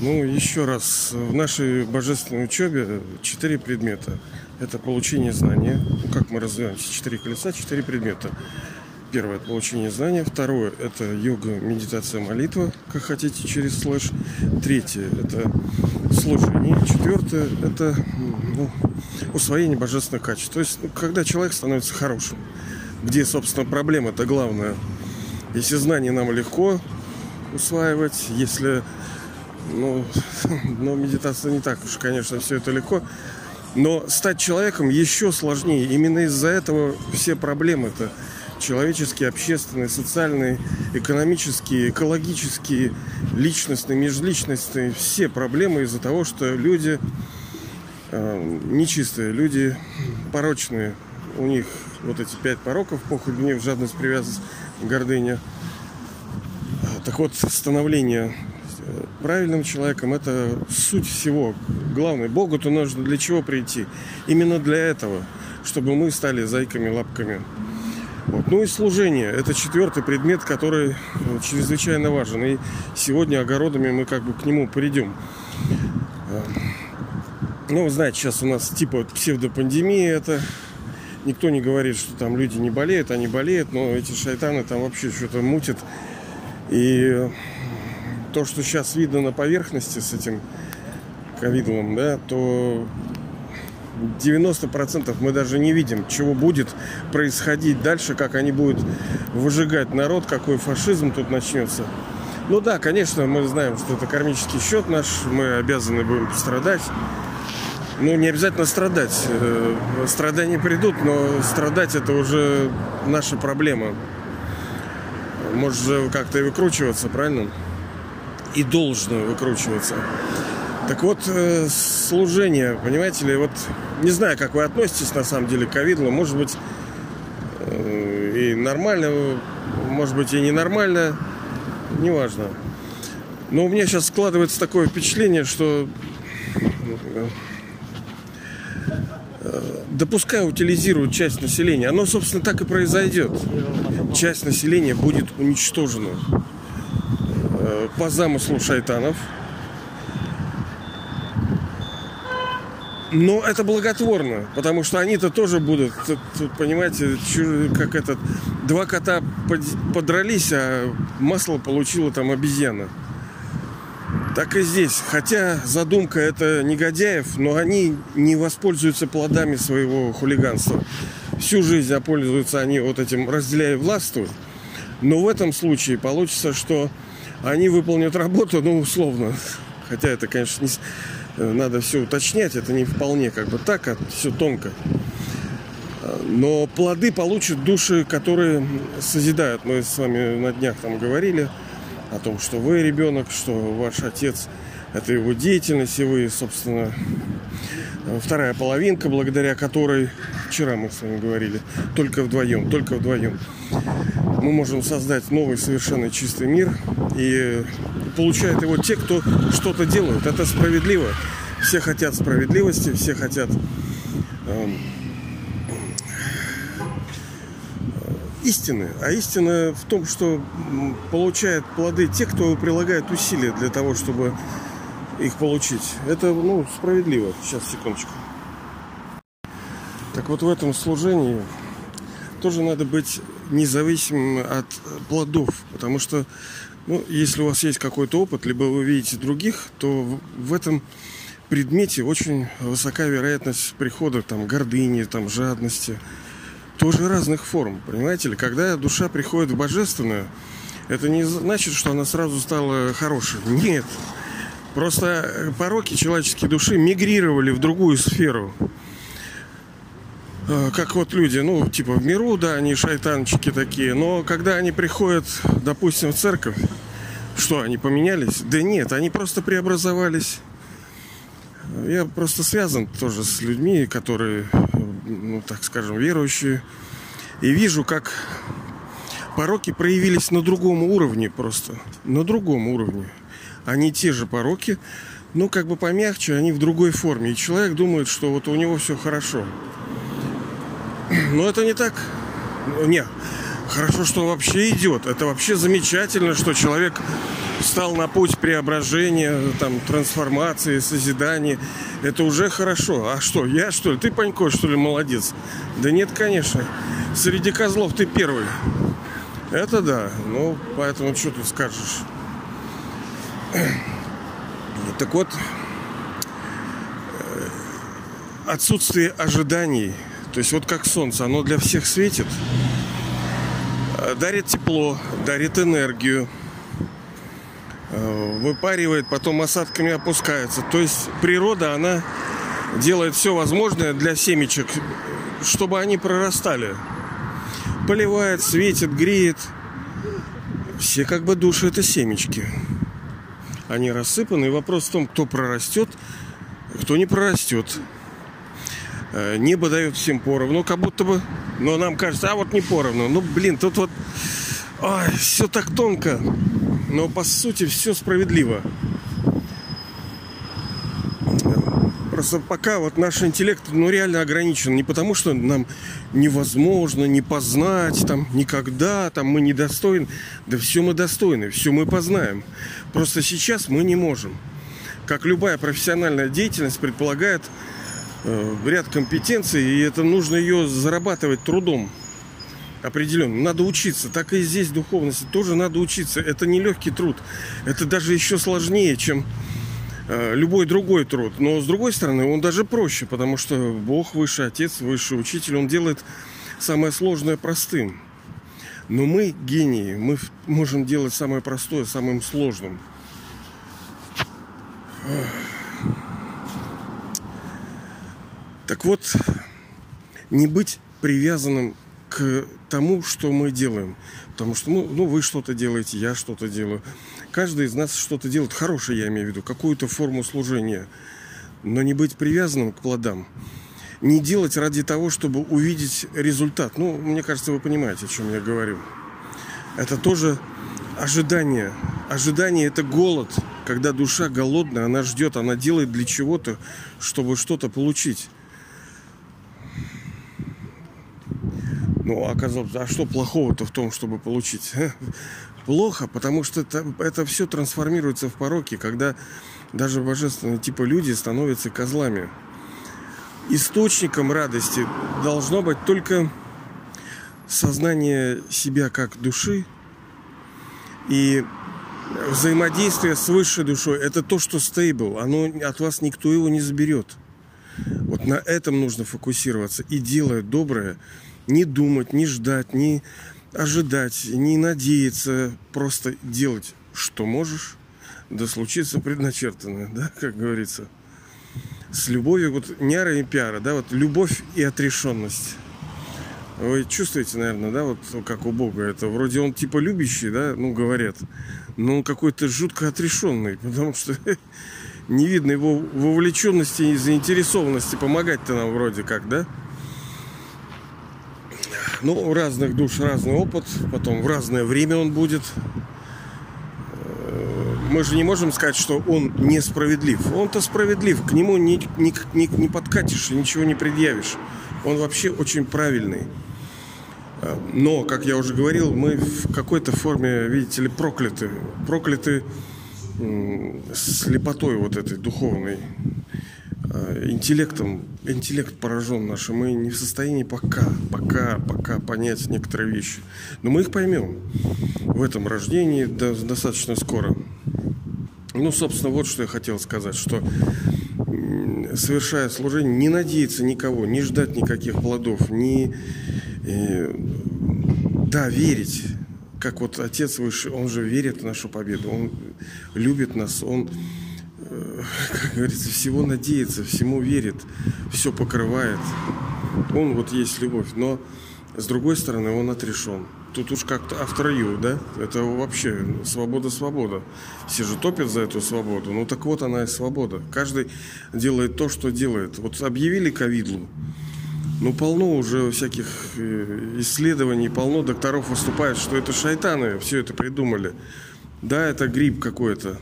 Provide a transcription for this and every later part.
Ну, еще раз, в нашей божественной учебе четыре предмета. Это получение знания. Ну, как мы развиваемся? Четыре колеса, четыре предмета. Первое – это получение знания. Второе – это йога, медитация, молитва, как хотите, через слэш. Третье – это служение. Четвертое – это ну, усвоение божественных качеств. То есть, ну, когда человек становится хорошим, где, собственно, проблема-то главная. Если знания нам легко усваивать, если ну, но медитация не так уж, конечно, все это легко. Но стать человеком еще сложнее. Именно из-за этого все проблемы-то человеческие, общественные, социальные, экономические, экологические, личностные, межличностные, все проблемы из-за того, что люди э, нечистые, люди порочные. У них вот эти пять пороков, похоть, гнев, жадность, привязанность, гордыня. Так вот, становление правильным человеком это суть всего. Главное, Богу-то нужно для чего прийти? Именно для этого, чтобы мы стали зайками-лапками. Вот. Ну и служение. Это четвертый предмет, который э, чрезвычайно важен. И сегодня огородами мы как бы к нему придем. Э, ну, вы знаете, сейчас у нас типа псевдопандемия это. Никто не говорит, что там люди не болеют, они болеют, но эти шайтаны там вообще что-то мутят. И то, что сейчас видно на поверхности с этим ковидлом, да, то 90% мы даже не видим, чего будет происходить дальше, как они будут выжигать народ, какой фашизм тут начнется. Ну да, конечно, мы знаем, что это кармический счет наш, мы обязаны будем пострадать. Ну, не обязательно страдать. Э, страдания придут, но страдать это уже наша проблема. Может же как-то и выкручиваться, правильно? И должно выкручиваться. Так вот, э, служение, понимаете ли, вот не знаю, как вы относитесь на самом деле к ковиду, может быть э, и нормально, может быть и ненормально, неважно. Но у меня сейчас складывается такое впечатление, что э, допуская утилизируют часть населения, оно, собственно, так и произойдет. Часть населения будет уничтожена по замыслу шайтанов. Но это благотворно, потому что они-то тоже будут, понимаете, как этот, два кота подрались, а масло получила там обезьяна. Так и здесь. Хотя задумка это негодяев, но они не воспользуются плодами своего хулиганства. Всю жизнь пользуются они вот этим разделяя властвуй. Но в этом случае получится, что они выполнят работу, ну, условно. Хотя это, конечно, не, э, надо все уточнять, это не вполне как бы так, а все тонко. Но плоды получат души, которые созидают. Мы с вами на днях там говорили о том, что вы ребенок, что ваш отец – это его деятельность, и вы, собственно, вторая половинка, благодаря которой вчера мы с вами говорили, только вдвоем, только вдвоем мы можем создать новый совершенно чистый мир. И получают его те, кто что-то делают. Это справедливо. Все хотят справедливости, все хотят э, истины. А истина в том, что получают плоды те, кто прилагает усилия для того, чтобы их получить. Это ну, справедливо. Сейчас, секундочку. Так вот в этом служении тоже надо быть независимым от плодов. Потому что, ну, если у вас есть какой-то опыт, либо вы видите других, то в этом предмете очень высока вероятность прихода там гордыни, там жадности, тоже разных форм, понимаете ли? Когда душа приходит в божественную, это не значит, что она сразу стала хорошей. Нет. Просто пороки человеческой души мигрировали в другую сферу. Э, как вот люди, ну, типа в миру, да, они шайтанчики такие, но когда они приходят, допустим, в церковь, что, они поменялись? Да нет, они просто преобразовались. Я просто связан тоже с людьми, которые, ну, так скажем, верующие. И вижу, как пороки проявились на другом уровне просто. На другом уровне. Они те же пороки, но как бы помягче, они в другой форме. И человек думает, что вот у него все хорошо. Но это не так. Не, хорошо, что вообще идет. Это вообще замечательно, что человек стал на путь преображения, там, трансформации, созидания. Это уже хорошо. А что, я что ли? Ты, Панько, что ли, молодец? Да нет, конечно. Среди козлов ты первый. Это да. Ну, поэтому что тут скажешь? Так вот, э, отсутствие ожиданий, то есть вот как солнце, оно для всех светит, э, дарит тепло, дарит энергию, э, выпаривает, потом осадками опускается. То есть природа, она делает все возможное для семечек, чтобы они прорастали. Поливает, светит, греет. Все как бы души это семечки они рассыпаны. И вопрос в том, кто прорастет, кто не прорастет. Э, небо дает всем поровну, как будто бы. Но нам кажется, а вот не поровну. Ну, блин, тут вот ой, все так тонко. Но по сути все справедливо. Просто пока вот наш интеллект, ну, реально ограничен. Не потому, что нам невозможно не познать, там, никогда, там, мы недостойны. Да все мы достойны, все мы познаем. Просто сейчас мы не можем. Как любая профессиональная деятельность предполагает э, ряд компетенций, и это нужно ее зарабатывать трудом определенным. Надо учиться. Так и здесь духовности тоже надо учиться. Это не легкий труд. Это даже еще сложнее, чем любой другой труд. Но с другой стороны, он даже проще, потому что Бог высший отец, высший учитель, он делает самое сложное простым. Но мы гении, мы можем делать самое простое самым сложным. Так вот, не быть привязанным к тому, что мы делаем. Потому что, ну, ну вы что-то делаете, я что-то делаю. Каждый из нас что-то делает хорошее, я имею в виду, какую-то форму служения. Но не быть привязанным к плодам. Не делать ради того, чтобы увидеть результат. Ну, мне кажется, вы понимаете, о чем я говорю. Это тоже ожидание. Ожидание – это голод. Когда душа голодная, она ждет, она делает для чего-то, чтобы что-то получить. Ну, оказалось, а что плохого-то в том, чтобы получить? плохо, потому что это, это все трансформируется в пороки, когда даже божественные типа люди становятся козлами. Источником радости должно быть только сознание себя как души и взаимодействие с высшей душой. Это то, что стейбл. Оно от вас никто его не заберет. Вот на этом нужно фокусироваться и делая доброе, не думать, не ждать, не ожидать, не надеяться, просто делать, что можешь, да случится предначертанное, да, как говорится. С любовью, вот няра и пиара, да, вот любовь и отрешенность. Вы чувствуете, наверное, да, вот как у Бога это. Вроде он типа любящий, да, ну, говорят, но он какой-то жутко отрешенный, потому что не видно его вовлеченности и заинтересованности помогать-то нам вроде как, да? Ну, у разных душ разный опыт, потом в разное время он будет. Э, мы же не можем сказать, что он несправедлив. Он-то справедлив, к нему не, не, не, не подкатишь и ничего не предъявишь. Он вообще очень правильный. Э, но, как я уже говорил, мы в какой-то форме, видите ли, прокляты. Прокляты слепотой вот этой духовной. Э, интеллектом, интеллект поражен наш, и мы не в состоянии пока, пока, пока понять некоторые вещи. Но мы их поймем в этом рождении достаточно скоро. Ну, собственно, вот что я хотел сказать, что совершая служение, не надеяться никого, не ждать никаких плодов, не... Э, да, как вот Отец Высший, Он же верит в нашу победу, Он любит нас, Он как говорится, всего надеется, всему верит, все покрывает. Он вот есть любовь, но с другой стороны он отрешен. Тут уж как-то авторю, да? Это вообще свобода-свобода. Все же топят за эту свободу. Ну так вот она и свобода. Каждый делает то, что делает. Вот объявили ковидлу. Ну, полно уже всяких э, исследований, полно докторов выступает, что это шайтаны все это придумали. Да, это грипп какой-то.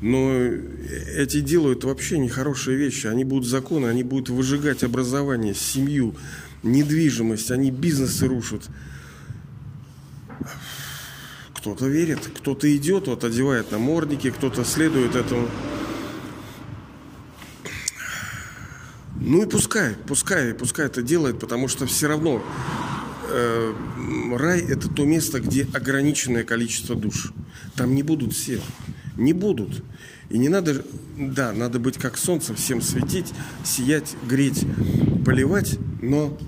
Но эти делают вообще нехорошие вещи. Они будут законы, они будут выжигать образование, семью, недвижимость, они бизнесы рушат. Кто Кто-то верит, кто-то идет, вот одевает намордники, кто-то следует этому. Ну и пускай, пускай, пускай это делает, потому что все равно э, рай это то место, где ограниченное количество душ. Там не будут все, не будут. И не надо, да, надо быть как солнце, всем светить, сиять, греть, поливать, но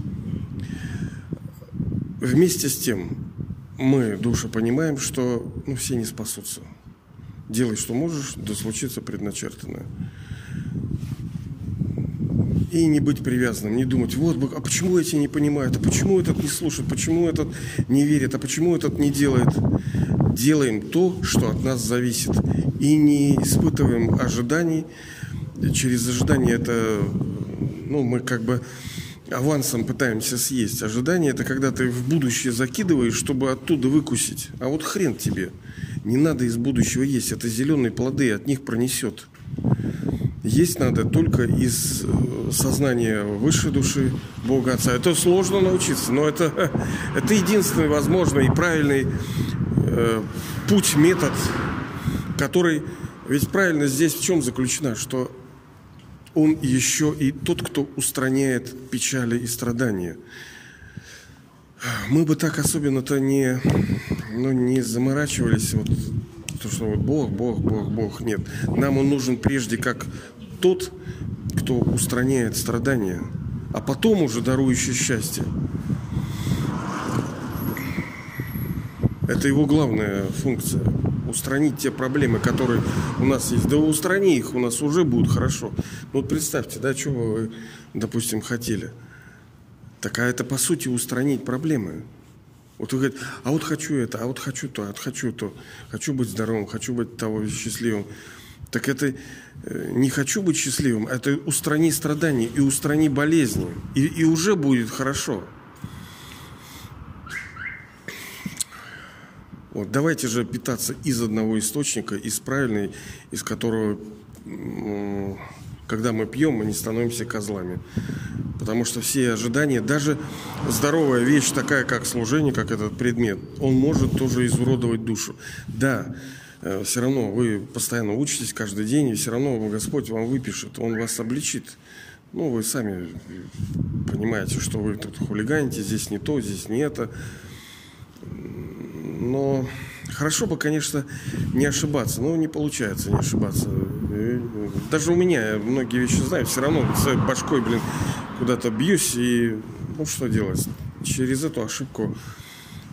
вместе с тем мы, душа, понимаем, что ну, все не спасутся. Делай, что можешь, да случится предначертанное и не быть привязанным, не думать, вот, а почему эти не понимают, а почему этот не слушает, почему этот не верит, а почему этот не делает. Делаем то, что от нас зависит, и не испытываем ожиданий. Через ожидание это, ну, мы как бы авансом пытаемся съесть. Ожидание – это когда ты в будущее закидываешь, чтобы оттуда выкусить. А вот хрен тебе. Не надо из будущего есть. Это зеленые плоды, от них пронесет. Есть надо только из э, сознания высшей души Бога Отца. Это сложно научиться, но это, это единственный возможный и правильный э, путь, метод, который... Ведь правильно здесь в чем заключена, что он еще и тот, кто устраняет печали и страдания. Мы бы так особенно-то не, ну, не заморачивались вот то, что вот Бог, Бог, Бог, Бог. Нет. Нам он нужен прежде как тот, кто устраняет страдания, а потом уже дарующий счастье. Это его главная функция. Устранить те проблемы, которые у нас есть. Да устрани их, у нас уже будет хорошо. Ну вот представьте, да, чего вы, допустим, хотели. Так а это по сути устранить проблемы. Вот вы говорите, а вот хочу это, а вот хочу то, а вот хочу то. Хочу быть здоровым, хочу быть того счастливым. Так это э, не хочу быть счастливым, это устрани страдания и устрани болезни. И, и уже будет хорошо. Вот, давайте же питаться из одного источника, из правильной, из которого, когда мы пьем, мы не становимся козлами. Потому что все ожидания, даже здоровая вещь, такая как служение, как этот предмет, он может тоже изуродовать душу. Да, э, все равно вы постоянно учитесь каждый день, и все равно Господь вам выпишет, Он вас обличит. Ну, вы сами понимаете, что вы тут хулиганите, здесь не то, здесь не это. Но Хорошо бы, конечно, не ошибаться, но не получается не ошибаться. Даже у меня, многие вещи знаю, все равно с башкой, блин, куда-то бьюсь, и ну что делать? Через эту ошибку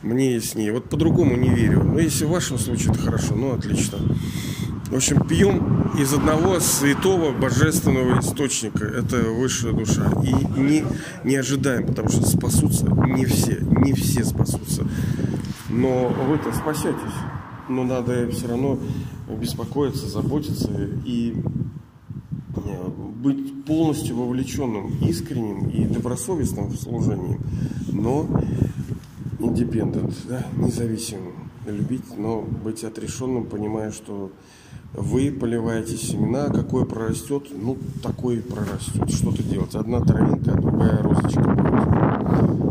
мне яснее. Вот по-другому не верю. Но если в вашем случае это хорошо, ну отлично. В общем, пьем из одного святого божественного источника. Это высшая душа. И не, не ожидаем, потому что спасутся не все. Не все спасутся. Но вы-то спасетесь. Но надо все равно беспокоиться, заботиться и э, быть полностью вовлеченным, искренним и добросовестным в служении, но independent, да, независимым. Любить, но быть отрешенным, понимая, что вы поливаете семена, какое прорастет, ну, такое и прорастет. Что-то делать. Одна травинка, а другая розочка.